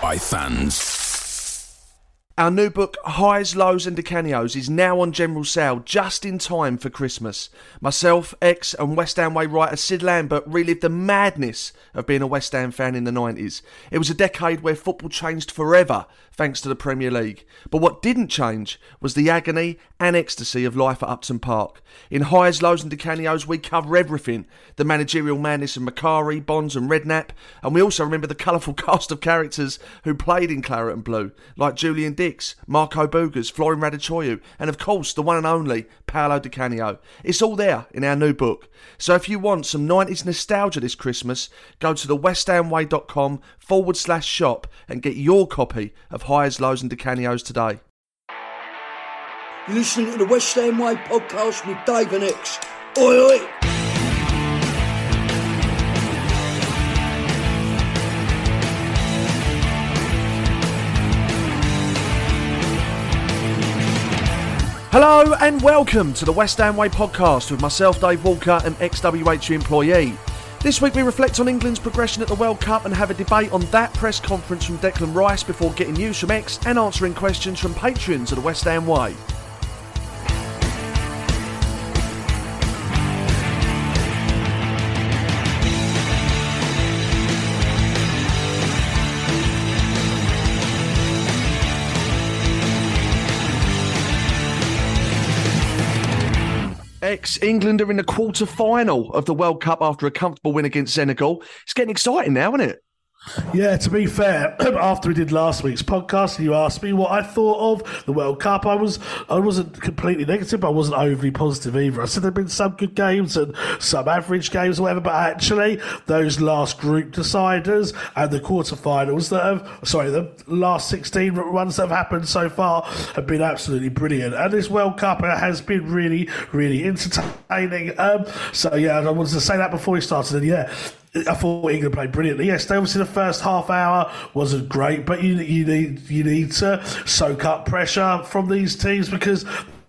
by fans. Our new book, Highs, Lows and Di Canios, is now on general sale just in time for Christmas. Myself, ex and West Ham Way writer Sid Lambert relived the madness of being a West Ham fan in the 90s. It was a decade where football changed forever thanks to the Premier League. But what didn't change was the agony and ecstasy of life at Upton Park. In Highs, Lows and Di Canios, we cover everything the managerial madness of Macari, Bonds and Redknapp, and we also remember the colourful cast of characters who played in Claret and Blue, like Julian Dicks, Marco Boogers, Florin Raducioiu, and of course the one and only Paolo Di Canio. It's all there in our new book. So if you want some 90s nostalgia this Christmas, go to the westhamway.com forward slash shop and get your copy of Highs, Lows and Di Canios today. You're listening to the West Way podcast with Dave and Ex. Oi, oi! Hello and welcome to the West Ham Way podcast with myself, Dave Walker, an ex-WHU employee. This week we reflect on England's progression at the World Cup and have a debate on that press conference from Declan Rice before getting news from Ex and answering questions from patrons of the West Ham Way. Ex England are in the quarter final of the World Cup after a comfortable win against Senegal. It's getting exciting now, isn't it? Yeah, to be fair, after we did last week's podcast, you asked me what I thought of the World Cup. I was I wasn't completely negative, but I wasn't overly positive either. I said there'd been some good games and some average games or whatever, but actually those last group deciders and the quarterfinals that have sorry, the last sixteen ones that have happened so far have been absolutely brilliant. And this World Cup has been really, really entertaining. Um, so yeah, I wanted to say that before we started. And yeah, I thought England played brilliantly. Yes, they obviously the first half hour wasn't great, but you you need you need to soak up pressure from these teams because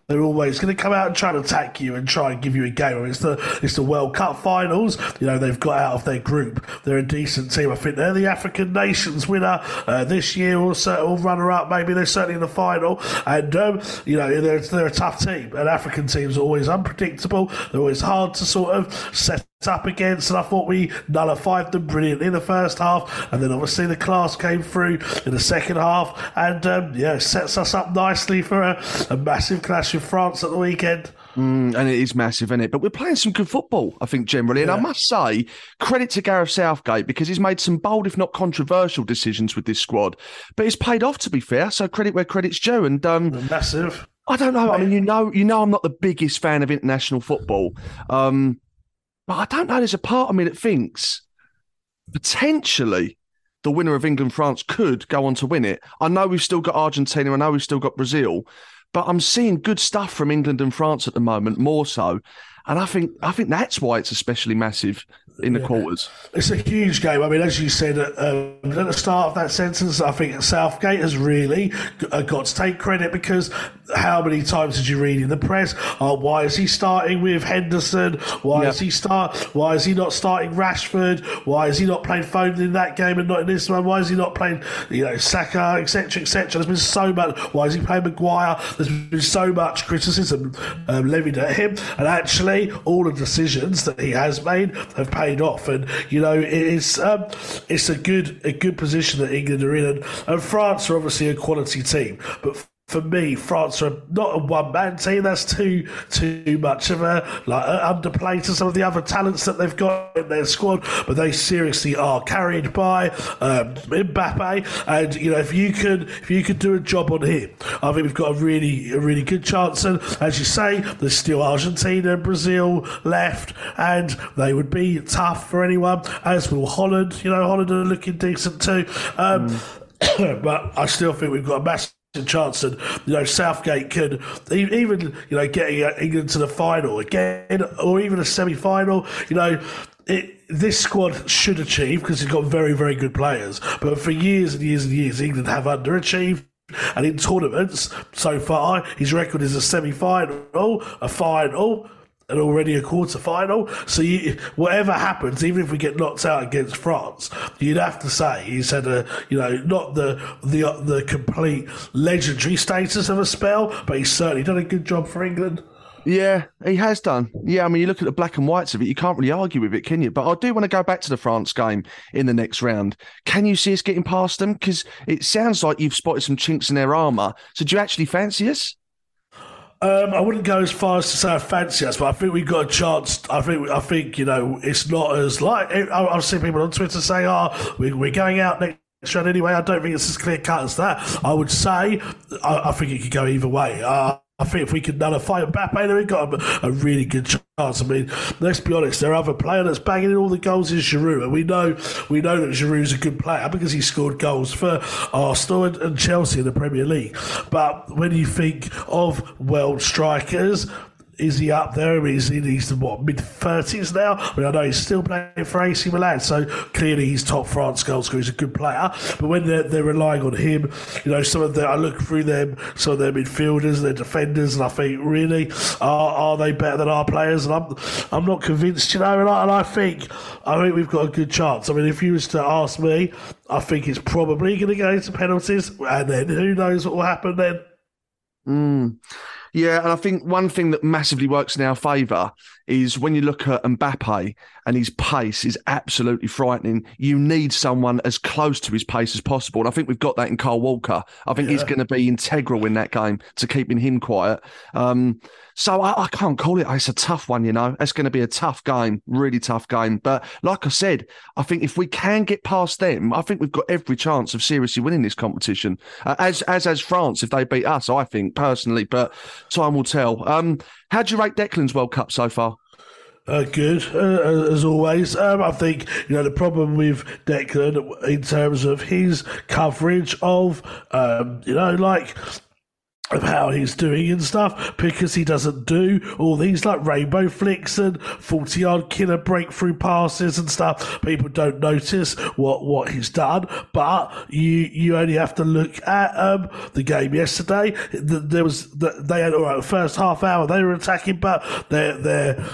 they're always going to come out and try to attack you and try and give you a game. It's the it's the World Cup finals. You know they've got out of their group. They're a decent team. I think they're the African Nations winner uh, this year, or, or runner up. Maybe they're certainly in the final. And um, you know they're they're a tough team. And African teams are always unpredictable. They're always hard to sort of set up against, and I thought we nullified them brilliantly in the first half, and then obviously the class came through in the second half, and um, yeah, sets us up nicely for a, a massive clash with France at the weekend. Mm, and it is massive, isn't it? But we're playing some good football, I think, generally. And I must say, credit to Gareth Southgate because he's made some bold, if not controversial, decisions with this squad. But it's paid off, to be fair. So credit where credit's due. And um, massive. I don't know. I mean, you know, you know, I'm not the biggest fan of international football. Um, but I don't know. There's a part of me that thinks potentially the winner of England France could go on to win it. I know we've still got Argentina. I know we've still got Brazil, but I'm seeing good stuff from England and France at the moment, more so. And I think I think that's why it's especially massive in the quarters. It's a huge game. I mean, as you said uh, at the start of that sentence, I think Southgate has really uh, got to take credit because how many times did you read in the press? Oh, why is he starting with Henderson? Why Yep. is he start? Why is he not starting Rashford? Why is he not playing Foden in that game and not in this one? Why is he not playing, you know, Saka, etc., etc.? There's been so much. Why is he playing Maguire? There's been so much criticism um, levied at him, and actually, all the decisions that he has made have paid off. And you know, it's um, it's a good a good position that England are in, and, and France are obviously a quality team, but for me, France are not a one man team. That's too too much of a like underplay to some of the other talents that they've got in their squad. But they seriously are carried by um, Mbappe, and you know if you could if you could do a job on him, I think we've got a really a really good chance. And as you say, there's still Argentina, and Brazil left, and they would be tough for anyone. As will Holland. You know Holland are looking decent too. Um, but I still think we've got a massive chance and you know Southgate could even you know getting England to the final again or even a semi-final. You know it, this squad should achieve because it's got very very good players. But for years and years and years England have underachieved. And in tournaments so far his record is a semi-final a final and already a quarter final. So you, whatever happens, even if we get knocked out against France, you'd have to say he's had a you know not the the the complete legendary status of a spell, but he's certainly done a good job for England. Yeah, he has done. Yeah, I mean, you look at the black and whites of it, you can't really argue with it, can you? But I do want to go back to the France game in the next round. Can you see us getting past them? Because it sounds like you've spotted some chinks in their armour. So do you actually fancy us? Um, I wouldn't go as far as to say I fancy us, but I think we've got a chance. I think I think you know it's not as like I've seen people on Twitter say, "Oh, we, we're going out next anyway." I don't think it's as clear cut as that. I would say I, I think it could go either way. Uh, I think if we could nullify Mbappe, then we've got a, a really good chance. I mean, let's be honest, their other player that's banging in all the goals is Giroud, and we know we know that Giroud's a good player because he scored goals for Arsenal and, and Chelsea in the Premier League. But when you think of world strikers, is he up there? I mean, he's in he's what mid thirties now. I mean, I know he's still playing for AC Milan, so clearly he's top France goal scorer. He's a good player. But when they're, they're relying on him, you know, some of the I look through them, some of their midfielders, their defenders, and I think really are, are they better than our players? And I'm I'm not convinced, you know. And I, and I think I think we've got a good chance. I mean, if you was to ask me, I think it's probably going to go into penalties, and then who knows what will happen then. Mm. Yeah, and I think one thing that massively works in our favour is when you look at Mbappe and his pace is absolutely frightening. You need someone as close to his pace as possible. And I think we've got that in Kyle Walker. I think he's going to be integral in that game to keeping him quiet. Um, so I, I can't call it. It's a tough one, you know. It's going to be a tough game, really tough game. But like I said, I think if we can get past them, I think we've got every chance of seriously winning this competition. Uh, as as as France, if they beat us, I think personally. But time will tell. Um, how do you rate Declan's World Cup so far? Uh, good uh, as always. Um, I think you know the problem with Declan in terms of his coverage of um, you know like of how he's doing and stuff because he doesn't do all these like rainbow flicks and 40 yard killer breakthrough passes and stuff. People don't notice what what he's done but you you only have to look at um the game yesterday. Th- there was they had all right the first half hour they were attacking but their their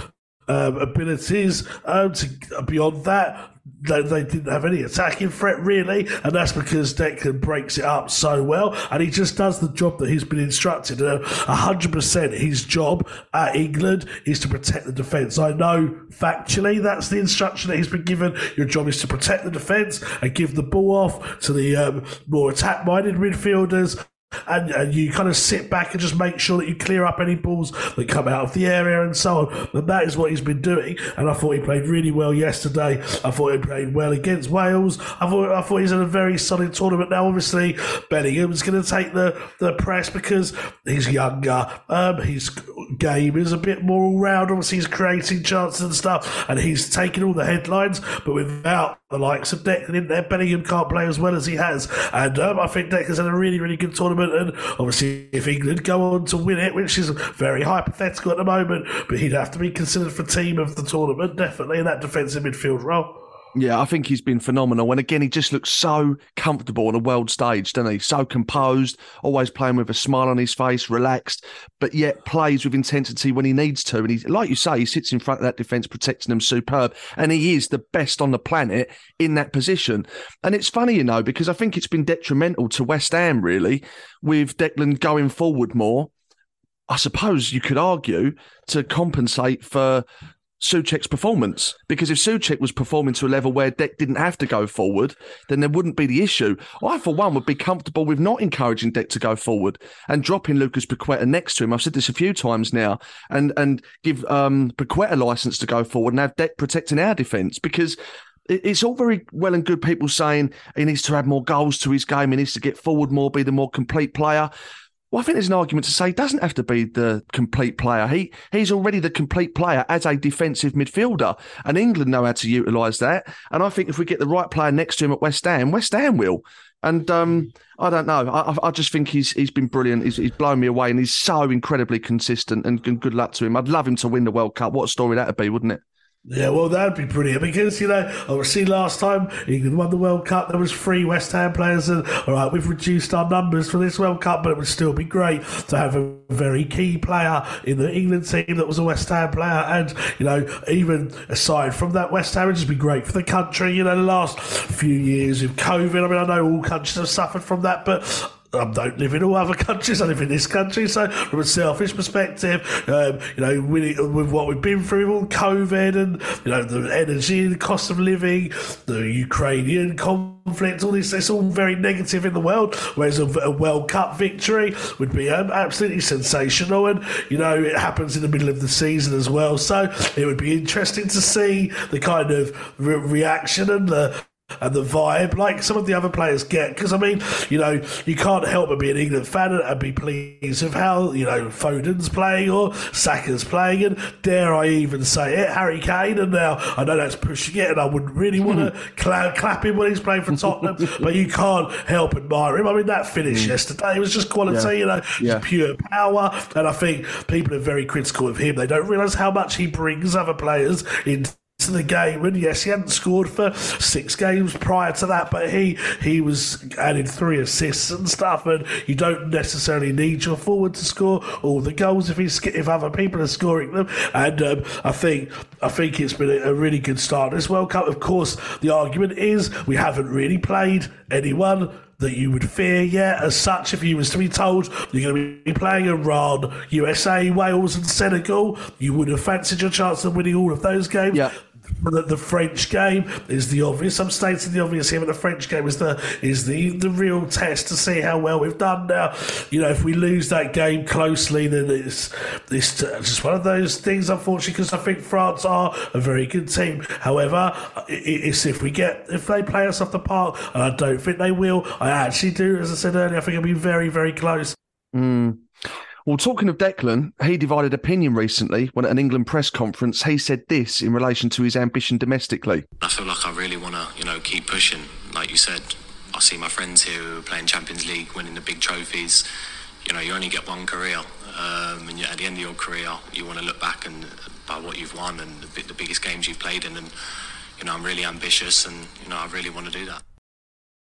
um, abilities um, to beyond that they, they didn't have any attacking threat really, and that's because Declan breaks it up so well, and he just does the job that he's been instructed. A hundred percent, his job at England is to protect the defence. I know factually that's the instruction that he's been given. Your job is to protect the defence and give the ball off to the um, more attack-minded midfielders and, and you kind of sit back and just make sure that you clear up any balls that come out of the area and so on. And that is what he's been doing. And I thought he played really well yesterday. I thought he played well against Wales. I thought I thought he's in a very solid tournament. Now, obviously, Bellingham's going to take the, the press because he's younger. Um, his game is a bit more all round. Obviously, he's creating chances and stuff, and he's taking all the headlines. But without the likes of Declan in there, Bellingham can't play as well as he has. And um, I think Declan's had a really, really good tournament. And obviously, if England go on to win it, which is very hypothetical at the moment, but he'd have to be considered for team of the tournament, definitely in that defensive midfield role. Yeah, I think he's been phenomenal. And again, he just looks so comfortable on a world stage, doesn't he? So composed, always playing with a smile on his face, relaxed, but yet plays with intensity when he needs to. And he, like you say, he sits in front of that defence, protecting them superb. And he is the best on the planet in that position. And it's funny, you know, because I think it's been detrimental to West Ham, really, with Declan going forward more. I suppose you could argue to compensate for Soucek's performance. Because if Soucek was performing to a level where Deck didn't have to go forward, then there wouldn't be the issue. I, for one, would be comfortable with not encouraging Deck to go forward and dropping Lucas Paqueta next to him. I've said this a few times now, and and give um, Paqueta license to go forward and have Deck protecting our defence because it's all very well and good people saying he needs to add more goals to his game, he needs to get forward more, be the more complete player. Well, I think there's an argument to say he doesn't have to be the complete player. He he's already the complete player as a defensive midfielder, and England know how to utilise that. And I think if we get the right player next to him at West Ham, West Ham will. And um, I don't know. I, I, just think he's he's been brilliant. He's, he's blown me away, and he's so incredibly consistent. And, and good luck to him. I'd love him to win the World Cup. What a story that'd be, wouldn't it? Yeah, well, that'd be brilliant because you know, obviously, last time England won the World Cup, there was three West Ham players, and all right, we've reduced our numbers for this World Cup, but it would still be great to have a very key player in the England team that was a West Ham player, and you know, even aside from that, West Ham would just be great for the country. You know, the last few years with COVID, I mean, I know all countries have suffered from that, but I don't live in all other countries. I live in this country. So, from a selfish perspective, um, you know, with, with, what we've been through, all COVID and you know the energy, the cost of living, the Ukrainian conflict, all this, it's all very negative in the world. Whereas a, a World Cup victory would be um, absolutely sensational, and you know it happens in the middle of the season as well. So, it would be interesting to see the kind of re- reaction and the and the vibe like some of the other players get. Because I mean, you know, you can't help but be an England fan and be pleased with how you know Foden's playing or Saka's playing, and dare I even say it, Harry Kane. And now I know that's pushing it, and I would really want to cla- clap him when he's playing for Tottenham, but you can't help admire him. I mean, that finish mm. yesterday was just quality, yeah. you know, yeah. pure power, and I think people are very critical of him. They don't realise how much he brings other players into to the game. And yes, he hadn't scored for six games prior to that, but he he was adding three assists and stuff. And you don't necessarily need your forward to score all the goals if he's if other people are scoring them. And um, I think I think it's been a, a really good start World Cup. Of course, the argument is we haven't really played anyone that you would fear yet as such if you was to be told you're going to be playing Iran, USA, Wales and Senegal you would have fancied your chance of winning all of those games yeah the, the French game is the obvious. I'm stating the obvious here, but the French game is the is the the real test to see how well we've done. Now, you know, if we lose that game closely, then it's it's just one of those things. Unfortunately, because I think France are a very good team. However, it's if we get if they play us off the park, and I don't think they will. I actually do, as I said earlier. I think it'll be very very close. Mm. Well, talking of Declan, he divided opinion recently when at an England press conference he said this in relation to his ambition domestically. I feel like I really want to, you know, keep pushing. Like you said, I see my friends here who are playing Champions League, winning the big trophies. You know, you only get one career, um, and at the end of your career, you want to look back and by what you've won and the, the biggest games you've played in. And you know, I'm really ambitious, and you know, I really want to do that.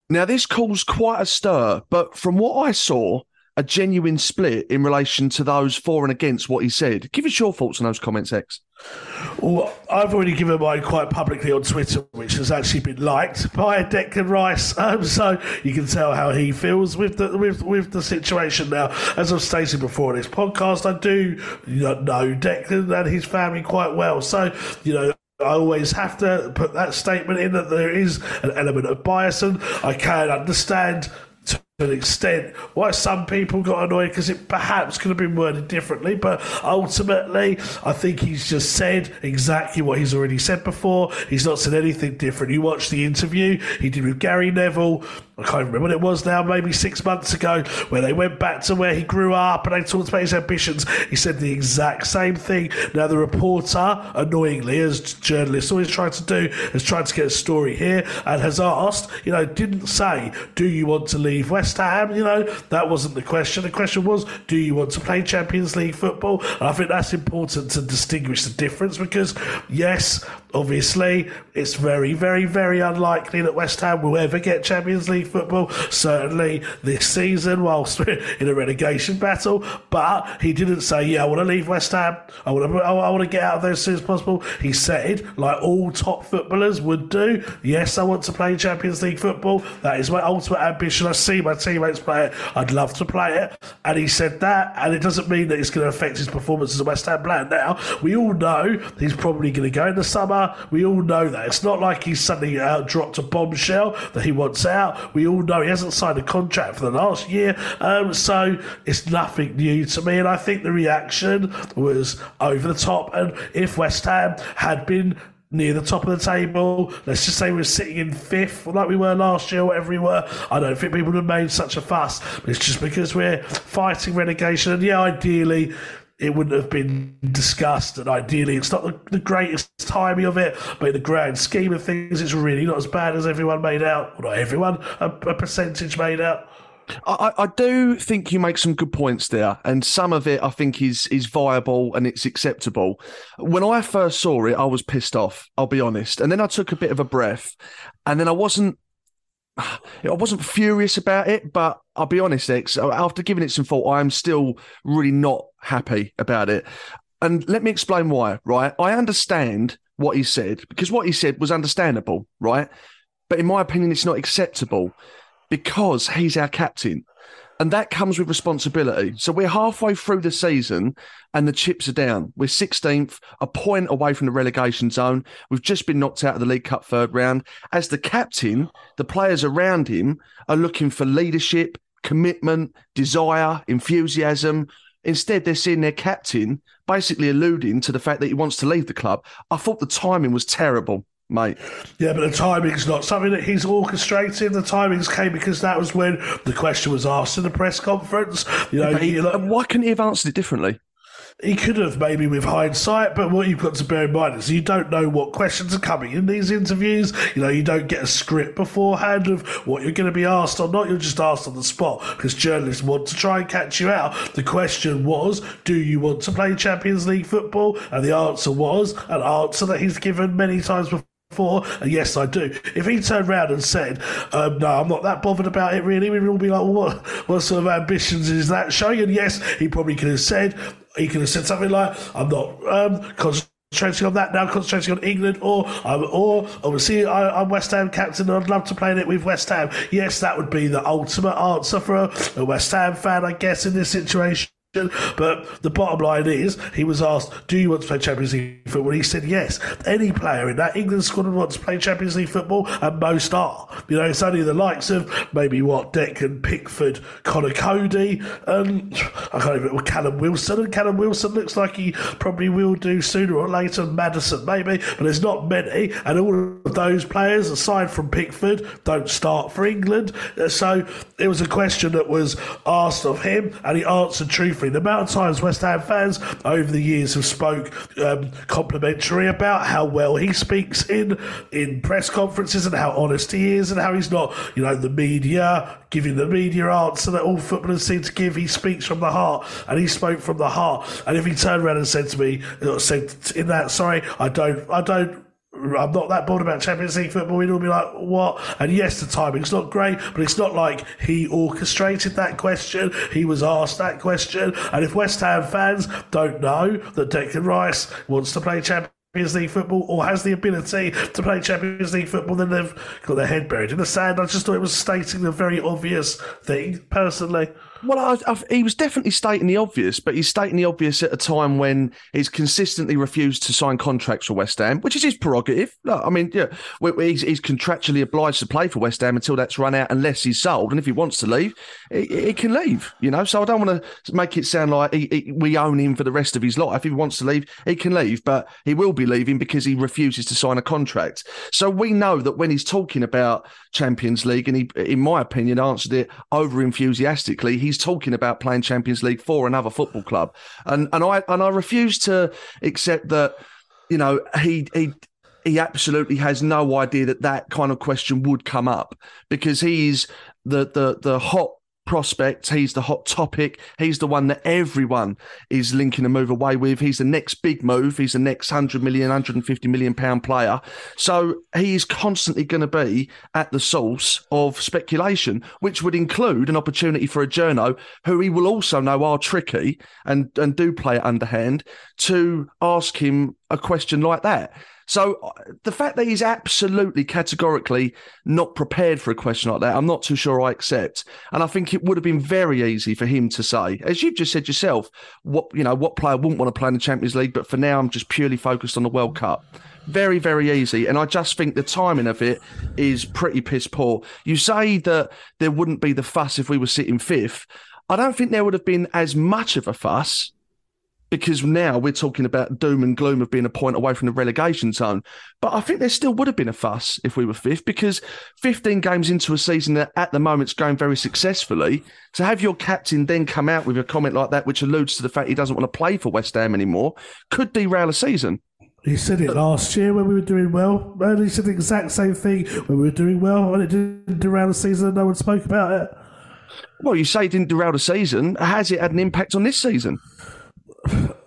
Now, this caused quite a stir, but from what I saw, a genuine split in relation to those for and against what he said. Give us your thoughts on those comments, Ex. Well, I've already given mine quite publicly on Twitter, which has actually been liked by Declan Rice. Um, so you can tell how he feels with the with with the situation now. As I've stated before in this podcast, I do know Declan and his family quite well. So you know, I always have to put that statement in that there is an element of bias, and I can understand to an extent why some people got annoyed because it perhaps could have been worded differently. But ultimately, I think he's just said exactly what he's already said before. He's not said anything different. You watch the interview he did with Gary Neville. I can't remember what it was now, maybe six months ago, where they went back to where he grew up and they talked about his ambitions. He said the exact same thing. Now, the reporter, annoyingly, as journalists always try to do, has tried to get a story here and has asked, you know, didn't say, do you want to leave West Ham? You know, that wasn't the question. The question was, do you want to play Champions League football? And I think that's important to distinguish the difference because, yes, obviously, it's very, very, very unlikely that West Ham will ever get Champions League football, certainly this season, whilst we're in a relegation battle. But he didn't say, Yeah, I want to leave West Ham. I want to, I want to get out of there as soon as possible. He said, like all top footballers would do, Yes, I want to play Champions League football. That is my ultimate ambition. I see my teammates play it. I'd love to play it. And he said that. And it doesn't mean that it's going to affect his performance as a West Ham player. Now, we all know he's probably going to go in the summer. We all know that. It's not like he's suddenly dropped a bombshell that he wants out. We all know he hasn't signed a contract for the last year. Um, so it's nothing new to me. And I think the reaction was over the top. And if West Ham had been near the top of the table. Let's just say we're sitting in fifth, like we were last year, whatever we were. I don't think people would have made such a fuss. It's just because we're fighting relegation. And yeah, ideally, it wouldn't have been discussed. And ideally, it's not the, the, greatest timing of it, but in the grand scheme of things, it's really not as bad as everyone made out. Well, not everyone, a, a percentage made out. I, I, do think you make some good points there, and some of it I think is is viable and it's acceptable. When I first saw it, I was pissed off. I'll be honest, and then I took a bit of a breath, and then I wasn't. I wasn't furious about it, but I'll be honest, Ex. After giving it some thought, I am still really not happy about it. And let me explain why. Right, I understand what he said because what he said was understandable, right? But in my opinion, it's not acceptable because he's our captain. And that comes with responsibility. So we're halfway through the season and the chips are down. We're 16th, a point away from the relegation zone. We've just been knocked out of the League Cup third round. As the captain, the players around him are looking for leadership, commitment, desire, enthusiasm. Instead, they're seeing their captain basically alluding to the fact that he wants to leave the club. I thought the timing was terrible mate. Yeah, but the timing's not something that he's orchestrating. The timings came because that was when the question was asked in the press conference. You know, he, why couldn't he have answered it differently? He could have maybe with hindsight, but what you've got to bear in mind is you don't know what questions are coming in these interviews. You know, you don't get a script beforehand of what you're going to be asked or not. You're just asked on the spot because journalists want to try and catch you out. The question was, do you want to play Champions League football? And the answer was an answer that he's given many times before for? And yes, I do. If he turned around and said, um, "No, I'm not that bothered about it," really, we'd all be like, well, "What? What sort of ambitions is that showing?" And yes, he probably could have said, he could have said something like, "I'm not um, concentrating on that now, concentrating on England, or um, or obviously I, am West Ham captain and I'd love to play in it with West Ham. Yes, that would be the ultimate answer for a, a West Ham fan, I guess, in this situation. But the bottom line is, he was asked, "Do you want to play Champions League football?" He said, "Yes." Any player in that England squad would want to play Champions League football, and most are. You know, it's only the likes of maybe what Declan Pickford, Conor Coady, and I can't even well, Callum Wilson. And Callum Wilson looks like he probably will do sooner or later. Maddison maybe, but there's not many, and all of those players, aside from Pickford, don't start for England. Uh, so it was a question that was asked of him, and he answered truthfully the amount of times West Ham fans over the years have spoke um, complimentary about how well he speaks in in press conferences and how honest he is and how he's not, you know, the media giving the media answer that all footballers seem to give. He speaks from the heart, and he spoke from the heart. And if he turned around and said to me, said in that, sorry, I don't, I don't I'm not that bothered about Champions League football. We'd all be like, what? And yes, the timing's not great, but it's not like he orchestrated that question. He was asked that question. And if West Ham fans don't know that Declan Rice wants to play Champions League football or has the ability to play Champions League football, then they've got their head buried in the sand. I just thought it was stating the very obvious thing, personally. Well, I, I, he was definitely stating the obvious, but he's stating the obvious at a time when he's consistently refused to sign contracts for West Ham, which is his prerogative. I mean, yeah, he's, he's, contractually obliged to play for West Ham until that's run out, unless he's sold. And if he wants to leave, he, he can leave. You know, so I don't want to make it sound like he, we own him for the rest of his life. If he wants to leave, he can leave, but he will be leaving because he refuses to sign a contract. So we know that when he's talking about Champions League, and he, in my opinion, answered it over enthusiastically, he's talking about playing Champions League for another football club, and and I and I refuse to accept that. You know, he he he absolutely has no idea that that kind of question would come up because he's the the the hot prospect. He's the hot topic. He's the one that everyone is linking a move away with. He's the next big move. He's the next 100 million, 150 million pound player. So he's constantly going to be at the source of speculation, which would include an opportunity for a journo who he will also know are tricky and, and do play it underhand to ask him a question like that. So uh, the fact that he's absolutely categorically not prepared for a question like that, I'm not too sure I accept. And I think it would have been very easy for him to say, as you've just said yourself, what you know, what player wouldn't want to play in the Champions League, but for now I'm just purely focused on the World Cup. Very, very easy. And I just think the timing of it is pretty piss poor. You say that there wouldn't be the fuss if we were sitting fifth. I don't think there would have been as much of a fuss because now we're talking about doom and gloom of being a point away from the relegation zone. But I think there still would have been a fuss if we were fifth because 15 games into a season that at the moment is going very successfully, to have your captain then come out with a comment like that, which alludes to the fact he doesn't want to play for West Ham anymore, could derail a season. He said it last year when we were doing well, and he said the exact same thing when we were doing well, and it didn't derail the season and no one spoke about it. Well, you say it didn't derail the season. Has it had an impact on this season?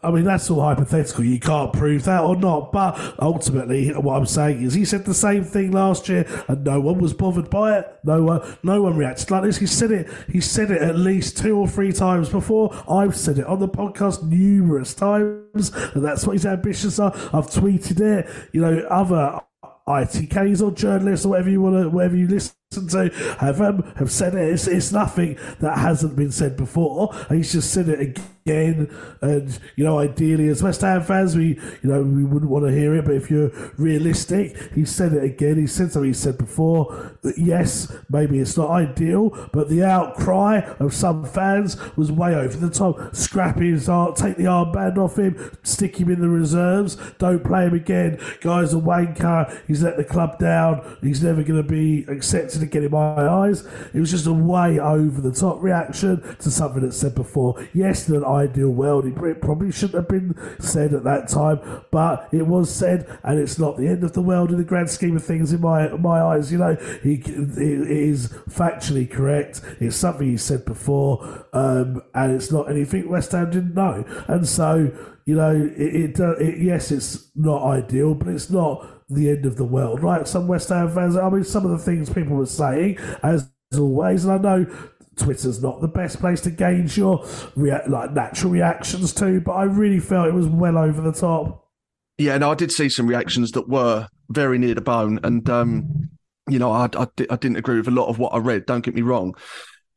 I mean, that's all hypothetical. You can't prove that or not. But ultimately, what I'm saying is, he said the same thing last year, and no one was bothered by it. No one, no one reacted like this. He said it. He said it at least two or three times before. I've said it on the podcast numerous times, and that's what his ambitions are. I've tweeted it. You know, other ITKs or journalists or whatever you want to, whatever you listen to have um, have said it. It's, it's nothing that hasn't been said before. And he's just said it again. And you know, ideally, as West Ham fans, we you know we wouldn't want to hear it. But if you're realistic, he said it again. He said something he said before. Yes, maybe it's not ideal, but the outcry of some fans was way over the top. Scrap his art, take the armband off him, stick him in the reserves, don't play him again. Guy's a wanker. He's let the club down. He's never going to be accepted again in my eyes. It was just a way over the top reaction to something that's said before. Yes, that ideal world. It probably shouldn't have been said at that time, but it was said, and it's not the end of the world in the grand scheme of things in my my eyes. You know, he is factually correct. It's something he said before, um, and it's not anything West Ham didn't know. And so, you know, it, it, it yes, it's not ideal, but it's not the end of the world, right? Some West Ham fans, I mean, some of the things people were saying, as always, and I know Twitter's not the best place to gauge your rea- like natural reactions to, but I really felt it was well over the top. Yeah, no, I did see some reactions that were very near the bone, and um, you know, I, I, I didn't agree with a lot of what I read. Don't get me wrong,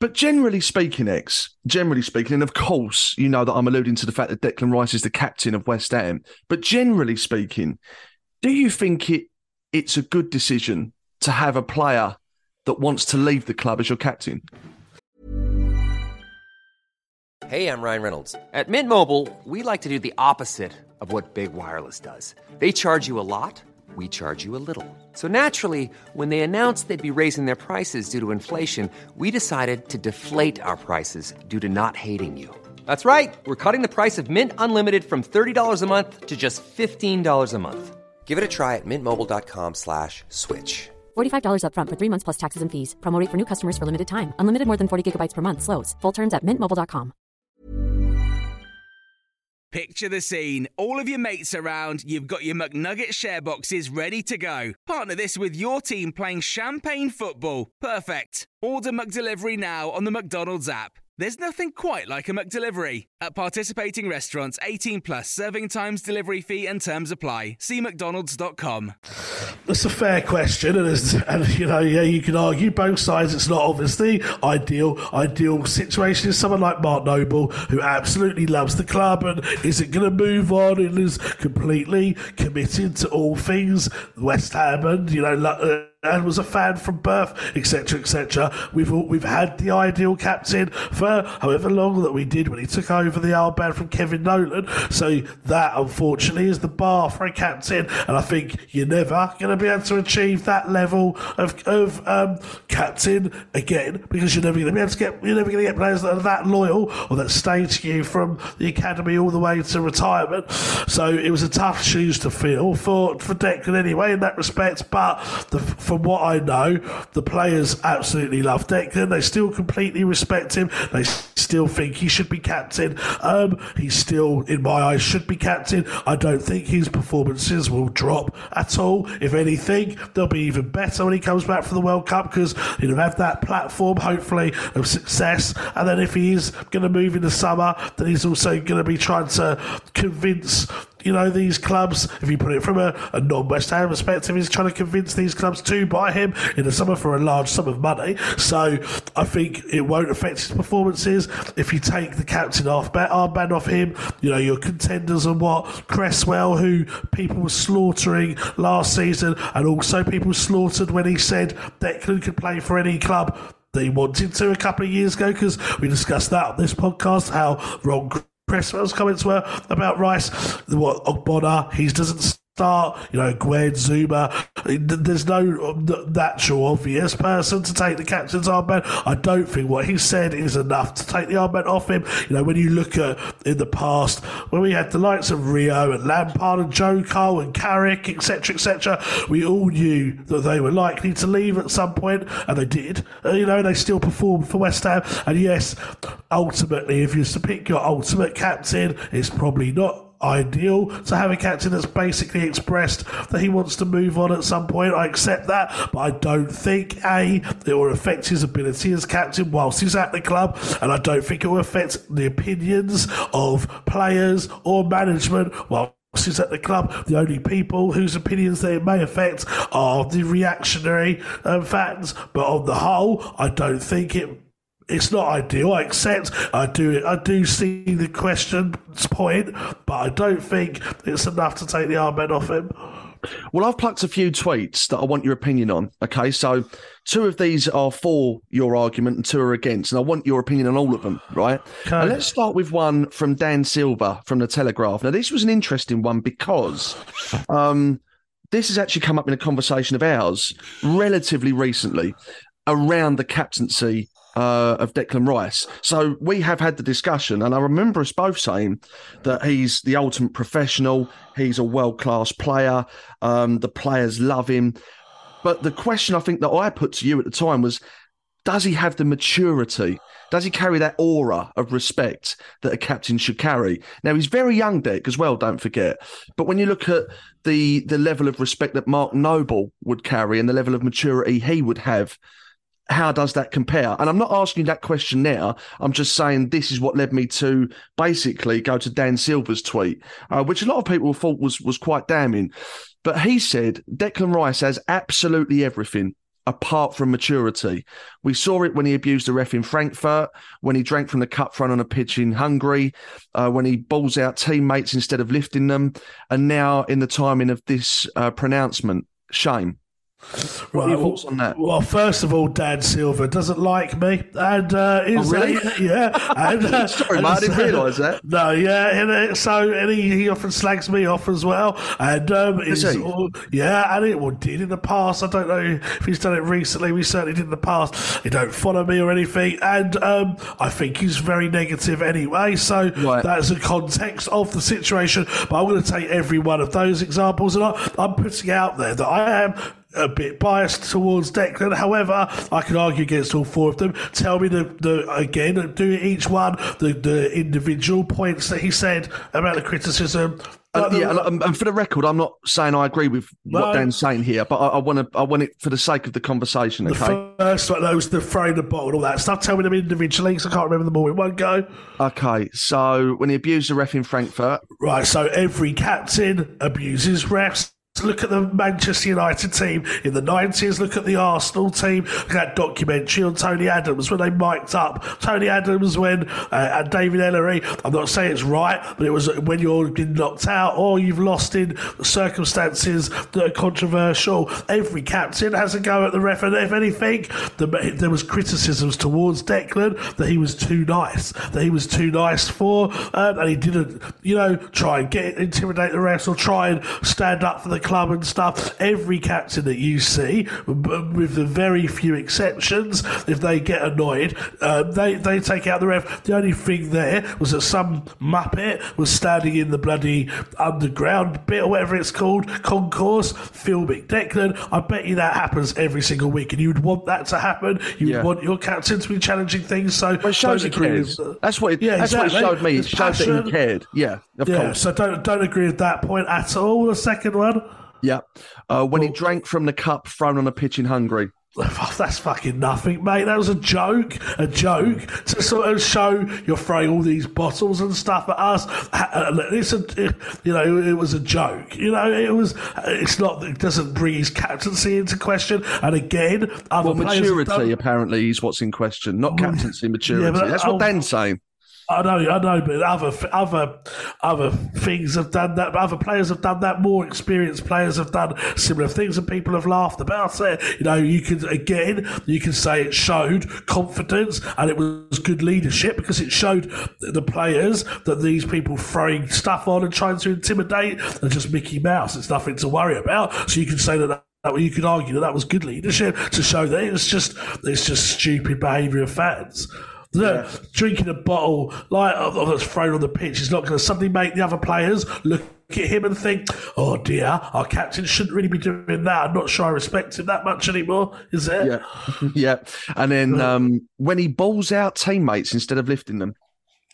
but generally speaking, Ex, generally speaking, and of course, you know that I'm alluding to the fact that Declan Rice is the captain of West Ham. But generally speaking, do you think it it's a good decision to have a player that wants to leave the club as your captain? Hey, I'm Ryan Reynolds. At Mint Mobile, we like to do the opposite of what Big Wireless does. They charge you a lot, we charge you a little. So naturally, when they announced they'd be raising their prices due to inflation, we decided to deflate our prices due to not hating you. That's right. We're cutting the price of Mint Unlimited from $30 a month to just $15 a month. Give it a try at mintmobile.com slash switch. $45 upfront for three months plus taxes and fees. Promo for new customers for limited time. Unlimited more than 40 gigabytes per month. Slows. Full terms at mintmobile.com. Picture the scene. All of your mates around, you've got your McNugget share boxes ready to go. Partner this with your team playing champagne football. Perfect. Order McDelivery now on the McDonald's app. There's nothing quite like a McDelivery. At participating restaurants, 18 plus serving times, delivery fee, and terms apply. See McDonald's.com. That's a fair question, and, it's, and you know, yeah, you can argue both sides. It's not obviously ideal. Ideal situation is someone like Mark Noble, who absolutely loves the club and isn't going to move on and is completely committed to all things West Ham and you know. Uh, And was a fan from birth, etc., etc. We've we've had the ideal captain for however long that we did when he took over the armband from Kevin Nolan. So that, unfortunately, is the bar for a captain, and I think you're never going to be able to achieve that level of of um, captain again because you're never going to be able to get you're never going to get players that are that loyal or that stay to you from the academy all the way to retirement. So it was a tough shoes to fill for for Declan anyway in that respect, but the from what I know, the players absolutely love Declan. They still completely respect him. They still think he should be captain. Um, he still, in my eyes, should be captain. I don't think his performances will drop at all. If anything, they'll be even better when he comes back for the World Cup because he'll have that platform, hopefully, of success. And then if he is going to move in the summer, then he's also going to be trying to convince you know, these clubs, if you put it from a, a non West Ham perspective, he's trying to convince these clubs to buy him in the summer for a large sum of money. So I think it won't affect his performances. If you take the captain off, armband off him, you know, your contenders and what, Cresswell, who people were slaughtering last season, and also people slaughtered when he said Declan could play for any club They wanted to a couple of years ago because we discussed that on this podcast how wrong Cresswell's comments were about Rice. What Ogbonna, he doesn't start, you know, Gwen, Zouma. There's no natural obvious person to take the captain's armband. I don't think what he said is enough to take the armband off him. You know, when you look at in the past, when we had the likes of Rio and Lampard and Joe Cole and Carrick, etc., etc., we all knew that they were likely to leave at some point, and they did. Uh, you know, they still performed for West Ham. And yes, ultimately, if you're to pick your ultimate captain, it's probably not ideal to have a captain that's basically expressed that he wants to move on at some point. I accept that, but I don't think A, it will affect his ability as captain whilst he's at the club, and I don't think it will affect the opinions of players or management while he's at the club. The only people whose opinions they may affect are the reactionary um, fans, but on the whole, I don't think it it's not ideal. I accept. I do. I do see the question's point, but I don't think it's enough to take the armband off him. Well, I've plucked a few tweets that I want your opinion on. Okay, so two of these are for your argument and two are against, and I want your opinion on all of them, right? Okay. let's start with one from Dan Silver from the Telegraph. Now, this was an interesting one because um, this has actually come up in a conversation of ours relatively recently around the captaincy uh, of Declan Rice. So we have had the discussion, and I remember us both saying that he's the ultimate professional. He's a world class player. Um, the players love him. But the question I think that I put to you at the time was does he have the maturity? Does he carry that aura of respect that a captain should carry? Now he's very young, Dick, as well. Don't forget. But when you look at the the level of respect that Mark Noble would carry and the level of maturity he would have, how does that compare? And I'm not asking that question now. I'm just saying this is what led me to basically go to Dan Silver's tweet, uh, which a lot of people thought was was quite damning. But he said Declan Rice has absolutely everything apart from maturity. We saw it when he abused the ref in Frankfurt, when he drank from the cup front on a pitch in Hungary, uh, when he balls out teammates instead of lifting them, and now in the timing of this uh, pronouncement. Shame. What your thoughts on that? Well, first of all, Dan Silver doesn't like me, and uh, is oh, really? A, yeah. And, uh, Sorry, I didn't realise that. No, yeah, and uh, so and he, he often slags me off as well, and um, all, yeah, and it well, did in the past. I don't know if he's done it recently. We certainly did in the past. He don't follow me or anything, and um, I think he's very negative anyway. So right. that's the context of the situation. But I'm going to take every one of those examples, and I, I'm putting out there that I am a bit biased towards Declan. However, I can argue against all four of them. Tell me the, the again, do each one the, the individual points that he said about the criticism Uh, yeah, and, and- for the record, I'm not saying I agree with No. what Dan's saying here, but I, I want to. I want it for the sake of the conversation. The Okay. first one, those the throwing the ball and all that stuff. Tell me them individually because I can't remember them all in one go. Okay. So when he abused the ref in Frankfurt, Right, so every captain abuses refs. Look at the Manchester United team in the 90s. Look at the Arsenal team. Look at that documentary on Tony Adams when they mic'd up. Tony Adams when, uh, and David Elleray. I'm not saying it's right, but it was when you're been knocked out or you've lost in circumstances that are controversial. Every captain has a go at the ref, and if anything, the, there was criticisms towards Declan that he was too nice, that he was too nice for, um, and he didn't, you know, try and get intimidate the refs or try and stand up for the club and stuff. Every captain that you see, with the very few exceptions, if they get annoyed, um, they they take out the ref. The only thing there was that some muppet was standing in the bloody underground bit or whatever it's called, concourse, filming Declan. I bet you that happens every single week, and you would want that to happen. You Yeah. would want your captain to be challenging things. So but it shows he cares. with- That's what. It, Yeah, that's what it exactly. showed me. It showed that he cared. Yeah, of yeah, course. so don't don't agree with that point at all. The second one, Yeah. Uh, when he drank from the cup thrown on a pitch in Hungary. that's fucking nothing, mate. That was a joke, a joke to sort of show you're throwing all these bottles and stuff at us. Uh, It's a, it- you know, it was a joke. You know, it was. It's not. It doesn't bring his captaincy into question. And again, other Well, maturity apparently is what's in question, not captaincy maturity. Yeah, that's what oh. Dan's saying. I know, I know, but other other other things have done that. Other players have done that. More experienced players have done similar things, and people have laughed about it. You know, you could again, you can say it showed confidence and it was good leadership because it showed the players that these people throwing stuff on and trying to intimidate are just Mickey Mouse. It's nothing to worry about. So you can say that. that you could argue that that was good leadership to show that it's just it's just stupid behaviour of fans. Look, drinking a bottle like of- of that's thrown on the pitch is not going to suddenly make the other players look at him and think, "Oh dear, our captain shouldn't really be doing that." I'm not sure I respect him that much anymore. Is it? Yeah, yeah. And then um, when he balls out teammates instead of lifting them.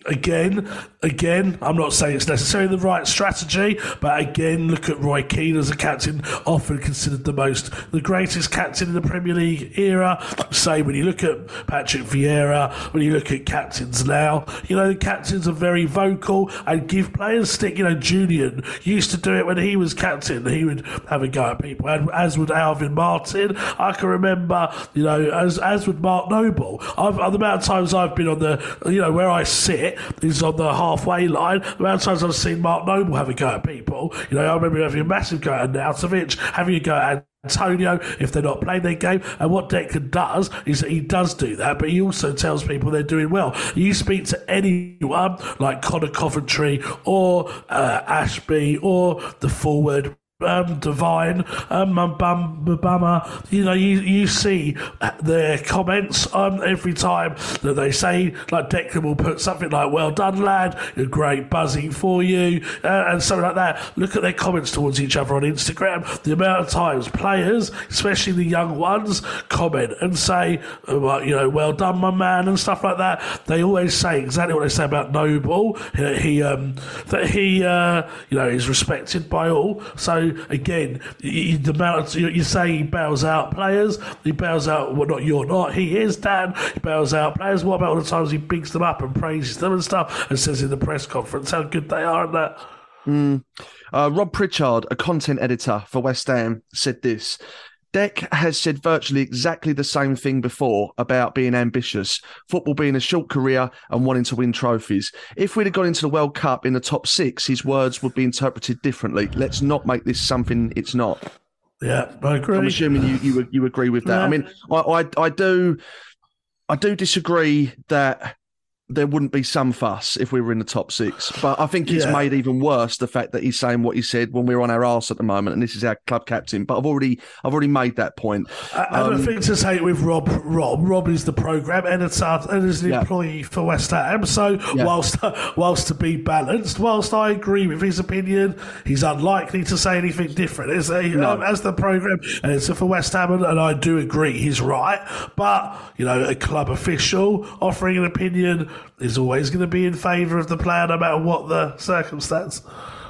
Again, again, I'm not saying it's necessarily the right strategy, but again, look at Roy Keane as a captain, often considered the most, the greatest captain in the Premier League era. Say when you look at Patrick Vieira, when you look at captains now, you know, the captains are very vocal and give players stick. You know, Julian used to do it when he was captain. He would have a go at people, and as would Alvin Martin. I can remember, you know, as as would Mark Noble. I've, the amount of times I've been on the, you know, where I sit is on the halfway line. Of times I've seen Mark Noble have a go at people. You know, I remember having a massive go at Nautovic, having a go at Antonio if they're not playing their game. And what Declan does is that he does do that, but he also tells people they're doing well. You speak to anyone like Conor Coventry or uh, Ashby or the forward. Um, Divin, um, Mbam- Mubama, you know, you, you see their comments um, every time that they say, like Declan will put something like, Well done, lad, you're great, buzzing for you, uh, and something like that. Look at their comments towards each other on Instagram. The amount of times players, especially the young ones, comment and say, uh, well, you know, well done, my man, and stuff like that. They always say exactly what they say about Noble. He, he um, that he, uh, you know, is respected by all. So again, you- the amount of, you, you say he bails out players, he bails out. Well, not you're not. He is Dan. He bails out players. What about all the times he bigs them up and praises them and stuff, and says in the press conference how good they are and that. Uh, Rob Pritchard, a content editor for West Ham, said this. Deck has said virtually exactly the same thing before about being ambitious, football being a short career and wanting to win trophies. If we'd have gone into the World Cup in the top six, his words would be interpreted differently. Let's not make this something it's not. Yeah, I agree. I'm assuming you you, you agree with that. I mean, I, I I do I do disagree that there wouldn't be some fuss if we were in the top six, but I think it's Yeah. made even worse the fact that he's saying what he said when we're on our arse at the moment, and this is our club captain. But I've already I've already made that point. I, I don't Um, think to say it with Rob. Rob, Rob is the program editor and is an Yeah. employee for West Ham. So Yeah. whilst whilst to be balanced, whilst I agree with his opinion, he's unlikely to say anything different. Is he? No. Um, as the program editor for West Ham, and, and I do agree he's right. But you know, a club official offering an opinion is always going to be in favour of the player, no matter what the circumstance.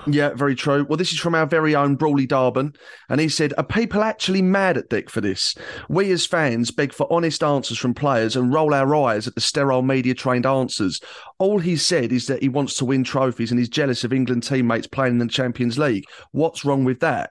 Yeah, very true. Well, this is from our very own Brawley Darban, and he said, Are people actually mad at Dick for this? We as fans beg for honest answers from players and roll our eyes at the sterile media trained answers. All he said is that he wants to win trophies and he's jealous of England teammates playing in the Champions League. What's wrong with that?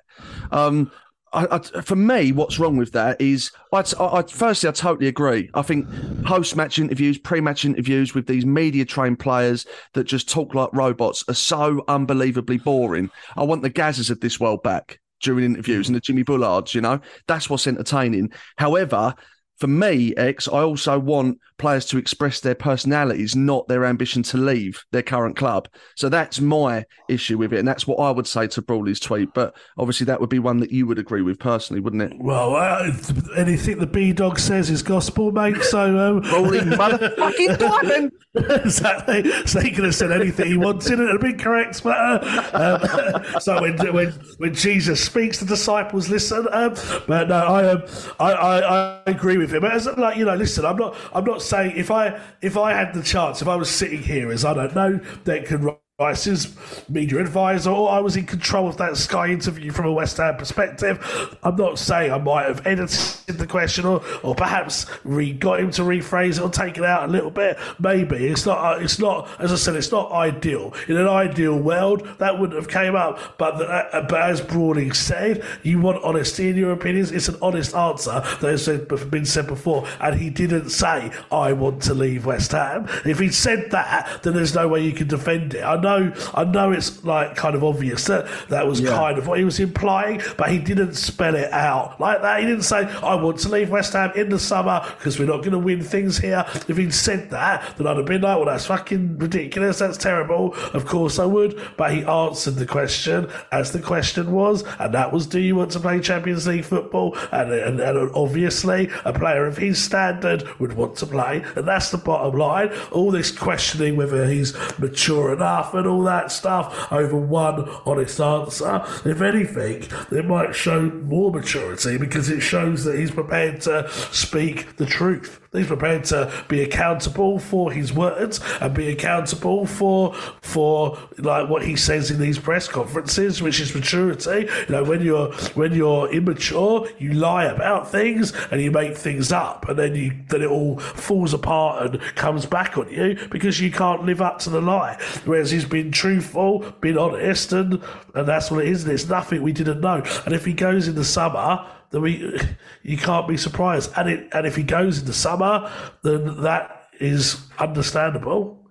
Um, I, I, for me, what's wrong with that is, I, I, firstly, I totally agree. I think post-match interviews, pre-match interviews with these media-trained players that just talk like robots are so unbelievably boring. I want the Gazzas of this world back during interviews and the Jimmy Bullards. You know, that's what's entertaining. However, for me, Ex, I also want players to express their personalities, not their ambition to leave their current club. So that's my issue with it. And that's what I would say to Brawley's tweet. But obviously, that would be one that you would agree with personally, wouldn't it? Well, uh, anything the B Dog says is gospel, mate. So, um... Brawley, motherfucking diamond. exactly. So he could have said anything he wanted, and it'd been correct. But uh, um, so when, when when Jesus speaks, the disciples listen. Um, but no, I, um, I, I I agree with him. As like you know, listen, I'm not I'm not saying if I if I had the chance, if I was sitting here as I don't know, Declan Rice's media advisor, or I was in control of that Sky interview from a West Ham perspective. I'm not saying I might have edited the question or, or perhaps re, got him to rephrase it or take it out a little bit. Maybe it's not. Uh, it's not. As I said, it's not ideal. In an ideal world, that wouldn't have came up. But the, uh, but as Broading said, you want honesty in your opinions. It's an honest answer that has been said before, and he didn't say I want to leave West Ham. If he said that, then there's no way you can defend it. I know, I know it's like kind of obvious that that was Yeah. kind of what he was implying, but he didn't spell it out like that. He didn't say, I want to leave West Ham in the summer because we're not going to win things here. If he'd said that, then I'd have been like, well, that's fucking ridiculous. That's terrible. Of course I would. But he answered the question as the question was, and that was, do you want to play Champions League football? And, and, and obviously, a player of his standard would want to play. And that's the bottom line. All this questioning whether he's mature enough and all that stuff over one honest answer. If anything, it might show more maturity because it shows that he's prepared to speak the truth. He's prepared to be accountable for his words and be accountable for for like what he says in these press conferences, which is maturity. You know, when you're when you're immature, you lie about things and you make things up, and then you then it all falls apart and comes back on you because you can't live up to the lie. Whereas he's been truthful, been honest, and and that's what it is. And it's nothing we didn't know. And if he goes in the summer then we you can't be surprised. And it and if he goes in the summer, then that is understandable.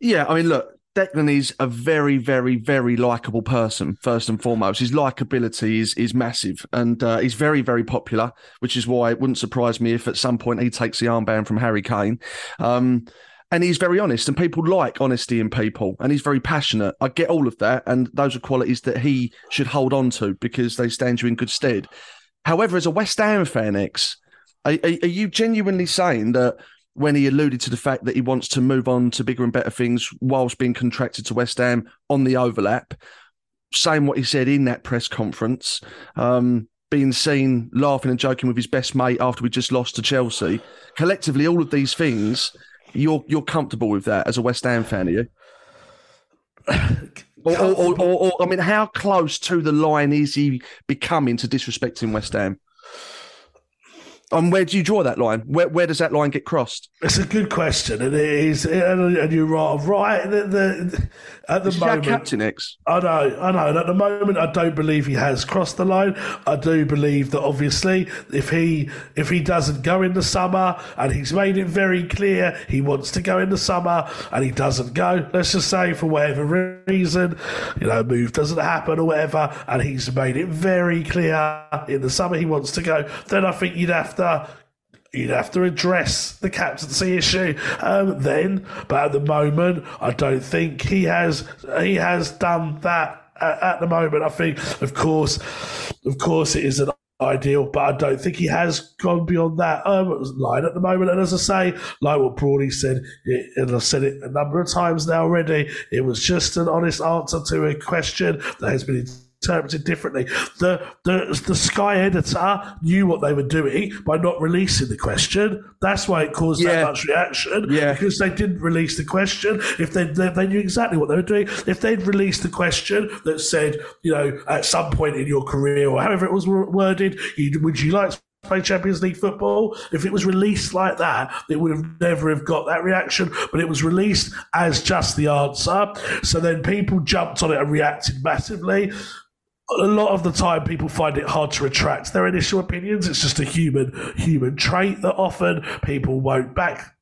Yeah, I mean, look, Declan is a very, very, very likable person. First and foremost, his likability is is massive, and uh, he's very, very popular. Which is why it wouldn't surprise me if at some point he takes the armband from Harry Kane. Um, and he's very honest, and people like honesty in people, and he's very passionate. I get all of that, and those are qualities that he should hold on to because they stand you in good stead. However, as a West Ham fan, Ex, are, are you genuinely saying that when he alluded to the fact that he wants to move on to bigger and better things whilst being contracted to West Ham on the overlap, saying what he said in that press conference, um, being seen laughing and joking with his best mate after we just lost to Chelsea, collectively, all of these things, you're you're comfortable with that as a West Ham fan, are you? Or, or, or, or, I mean, how close to the line is he becoming to disrespecting West Ham? And where do you draw that line? Where where does that line get crossed? It's a good question, and it is, and you're right. Right, the, the, at the is moment, captain Ex. I know, I know. And at the moment, I don't believe he has crossed the line. I do believe that obviously, if he if he doesn't go in the summer, and he's made it very clear he wants to go in the summer, and he doesn't go, let's just say for whatever reason, you know, move doesn't happen or whatever, and he's made it very clear in the summer he wants to go, then I think you'd have to you'd have to address the captaincy issue um, then. But at the moment, I don't think he has he has done that at, at the moment. I think, of course, of course, it is an ideal, but I don't think he has gone beyond that um, line at the moment. And as I say, like what Brawley said, it, and I've said it a number of times now already, it was just an honest answer to a question that has been interpreted differently. The, the the Sky editor knew what they were doing by not releasing the question. That's why it caused Yeah. that much reaction. Yeah. Because they didn't release the question. If they, they they knew exactly what they were doing. If they'd released the question that said, you know, at some point in your career or however it was worded, you, would you like to play Champions League football? If it was released like that, it would have never have got that reaction. But it was released as just the answer. So then people jumped on it and reacted massively a lot of the time people find it hard to retract their initial opinions. It's just a human human trait that often people won't back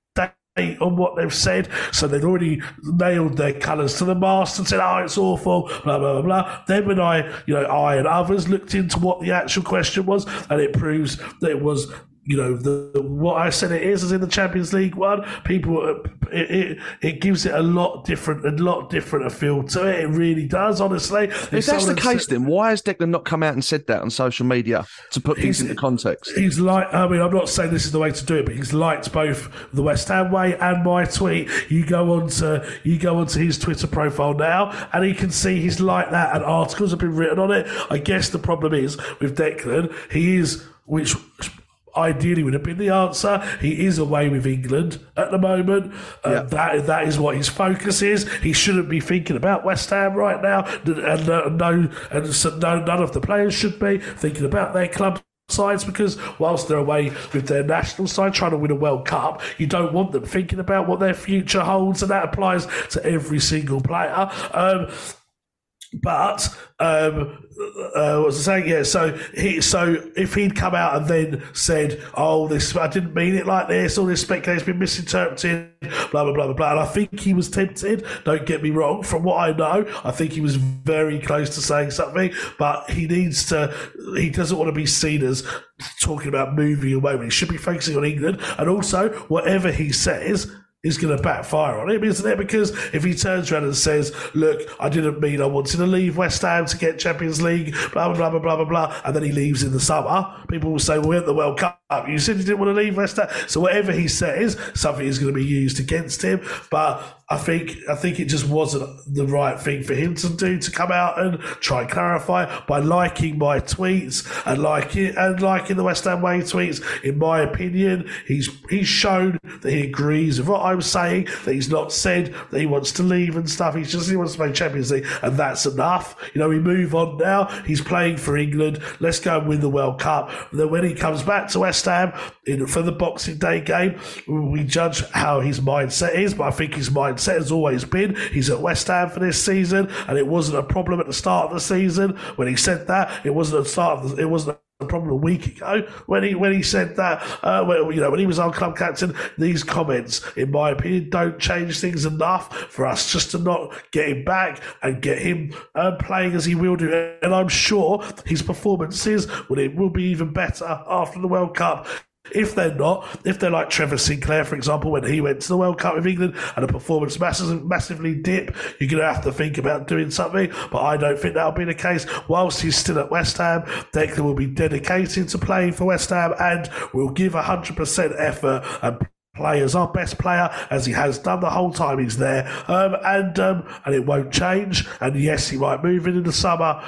on what they've said. So they'd already nailed their colours to the mast and said, "Oh, it's awful." Blah blah blah blah. Then when I, you know, I and others looked into what the actual question was, and it proves that it was. You know the what I said it is is in the Champions League one. People, uh, it, it it gives it a lot different, a lot different a feel to it. It really does, honestly. If that's the case, then why has Declan not come out and said that on social media to put things into context? He's like, I mean, I'm not saying this is the way to do it, but he's liked both the West Ham way and my tweet. You go on to you go onto his Twitter profile now, and he can see he's like that, and articles have been written on it. I guess the problem is with Declan, he is which. Ideally, would have been the answer. He is away with England at the moment. Uh, That that is what his focus is. He shouldn't be thinking about West Ham right now, and uh, no, and so no, none of the players should be thinking about their club sides because whilst they're away with their national side trying to win a World Cup, you don't want them thinking about what their future holds, and that applies to every single player. Um, but um, uh, what was I saying? Yeah, so he, so if he'd come out and then said, "Oh, this I didn't mean it like this," all this speculation's been misinterpreted, blah blah blah blah blah, and I think he was tempted. Don't get me wrong. From what I know, I think he was very close to saying something, but he needs to. He doesn't want to be seen as talking about moving away. He should be focusing on England, and also whatever he says is going to backfire on him, isn't it? Because if he turns around and says, "Look, I didn't mean I wanted to leave West Ham to get Champions League," blah blah blah blah blah blah, and then he leaves in the summer, people will say, "Well, we're at the World Cup. You said you didn't want to leave West Ham." So whatever he says, something is going to be used against him. But I think I think it just wasn't the right thing for him to do to come out and try and clarify by liking my tweets and liking and liking the West Ham way tweets. In my opinion, he's he's shown that he agrees with what I'm saying. That he's not said that he wants to leave and stuff. He's just he wants to play Champions League, and that's enough. You know, we move on now. He's playing for England. Let's go and win the World Cup. Then when he comes back to West Ham in, for the Boxing Day game, we judge how his mindset is. But I think his mindset has always been he's at West Ham for this season, and it wasn't a problem at the start of the season when he said that. It wasn't a start. Of the, it wasn't a problem a week ago when he when he said that. Uh, well, you know, when he was our club captain, these comments, in my opinion, don't change things enough for us just to not get him back and get him uh, playing as he will do. And I'm sure his performances will it will be even better after the World Cup. If they're not, if they're like Trevor Sinclair, for example, when he went to the World Cup with England and the performance massive, massively dip, you're going to have to think about doing something. But I don't think that'll be the case. Whilst he's still at West Ham, Declan will be dedicated to playing for West Ham and will give 100% effort and play as our best player as he has done the whole time he's there. Um, and um, and it won't change. And yes, he might move in in the summer,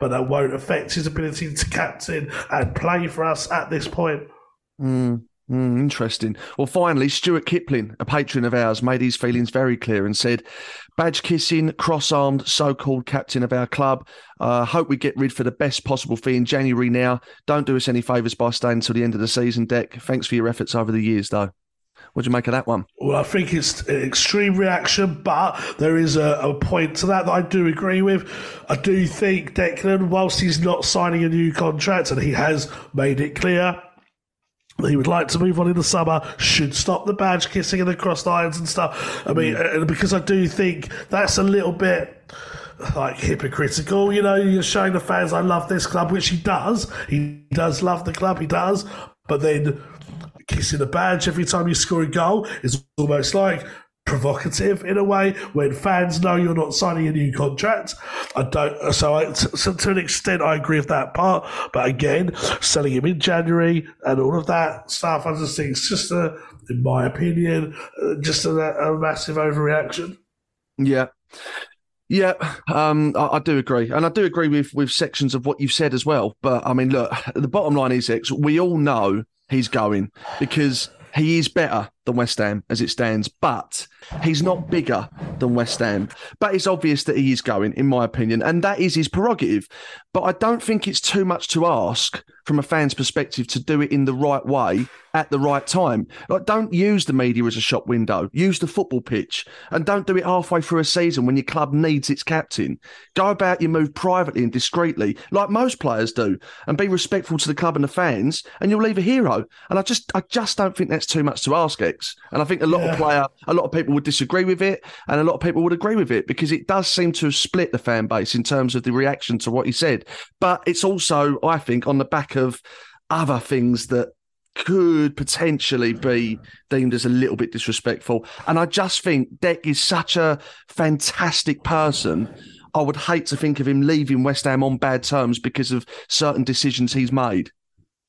but that won't affect his ability to captain and play for us at this point. Mm, mm, interesting. Well, finally, Stuart Kipling, a patron of ours, made his feelings very clear and said, "Badge kissing, cross-armed, so-called captain of our club. Uh, hope we get rid for the best possible fee in January. Now, don't do us any favours by staying until the end of the season. Deck. Thanks for your efforts over the years, though. What do you make of that one? Well, I think it's an extreme reaction, but there is a, a point to that that I do agree with. I do think Declan, whilst he's not signing a new contract, and he has made it clear he would like to move on in the summer, should stop the badge kissing and the crossed irons and stuff. I mean, uh, because I do think that's a little bit like hypocritical. You know, you're showing the fans I love this club, which he does. He does love the club, he does. But then kissing the badge every time you score a goal is almost like provocative in a way when fans know you're not signing a new contract. I don't. So, I, so to an extent, I agree with that part. But again, selling him in January and all of that stuff, I just think it's just a, in my opinion, uh, just a, a massive overreaction. Yeah. Yeah, um, I, I, do agree, and I do agree with with sections of what you've said as well. But I mean, look, the bottom line is, Ex, we all know he's going because he is better than West Ham as it stands, but he's not bigger than West Ham. But it's obvious that he is going, in my opinion, and that is his prerogative. But I don't think it's too much to ask from a fan's perspective to do it in the right way at the right time. Like, don't use the media as a shop window. Use the football pitch, and don't do it halfway through a season when your club needs its captain. Go about your move privately and discreetly, like most players do, and be respectful to the club and the fans, and you'll leave a hero. And I just, I just don't think that's too much to ask, And I think a lot yeah. of player, a lot of people would disagree with it, and a lot of people would agree with it because it does seem to have split the fan base in terms of the reaction to what he said. But it's also, I think, on the back of other things that could potentially be deemed as a little bit disrespectful. And I just think Deck is such a fantastic person. I would hate to think of him leaving West Ham on bad terms because of certain decisions he's made.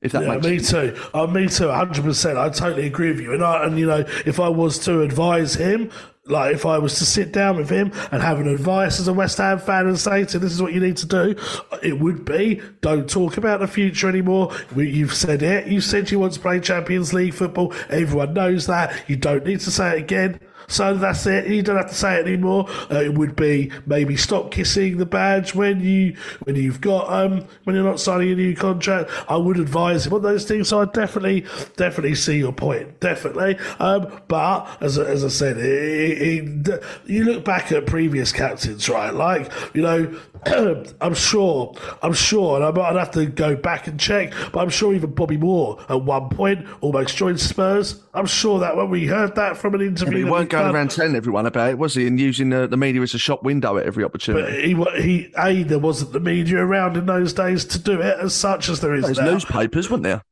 If that yeah, makes me sense. too. Uh, me too. Hundred percent. I totally agree with you. And I, and you know, if I was to advise him, like if I was to sit down with him and have an advice as a West Ham fan and say to this is what you need to do, it would be don't talk about the future anymore. You've said it. You said you want to play Champions League football. Everyone knows that. You don't need to say it again. So that's it. You don't have to say it anymore. Uh, it would be maybe stop kissing the badge when you when you've got um when you're not signing a new contract. I would advise him on those things. So I definitely definitely see your point. Definitely. Um, but as as I said, it, it, you look back at previous captains, right? Like you know I'm sure, I'm sure, and I might have to go back and check, but I'm sure even Bobby Moore at one point almost joined Spurs. I'm sure that when we heard that from an interview, weren't going around telling everyone about it, was he? And using the, the media as a shop window at every opportunity. But he, he, a there wasn't the media around in those days to do it as such as there is There's now. newspapers, weren't there?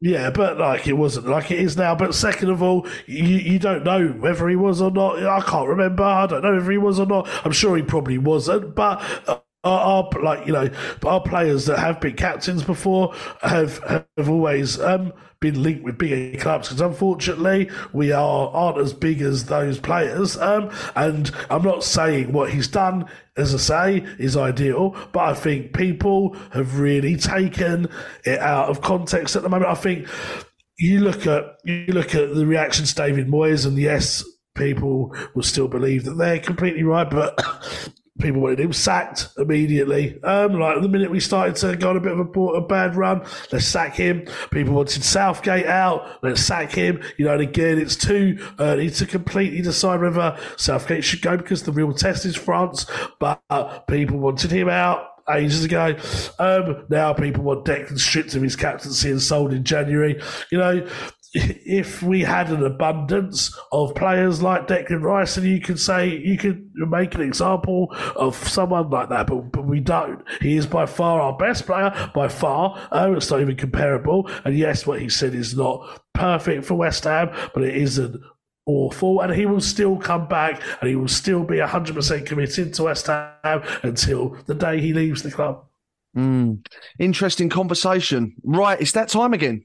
Yeah, but like it wasn't like it is now. But second of all, you, you don't know whether he was or not. I can't remember. I don't know if he was or not. I'm sure he probably wasn't. But uh, uh, our, like you know our players that have been captains before have have always um, been linked with bigger clubs because unfortunately we are aren't as big as those players um, and I'm not saying what he's done as I say is ideal but I think people have really taken it out of context at the moment. I think you look at you look at the reactions David Moyes and yes people will still believe that they're completely right but people wanted him sacked immediately. Um, like the minute we started to go on a bit of a, a, bad run, let's sack him. People wanted Southgate out, let's sack him. You know, and again, it's too early to completely decide whether Southgate should go because the real test is France. But uh, people wanted him out ages ago. Um, now people want Declan stripped of his captaincy and sold in January. You know, if we had an abundance of players like Declan Rice, and you could say you could make an example of someone like that, but, but we don't. He is by far our best player, by far. Oh, it's not even comparable. And yes, what he said is not perfect for West Ham, but it isn't awful, and he will still come back, and he will still be hundred percent committed to West Ham until the day he leaves the club. Mm, interesting conversation. Right, it's that time again.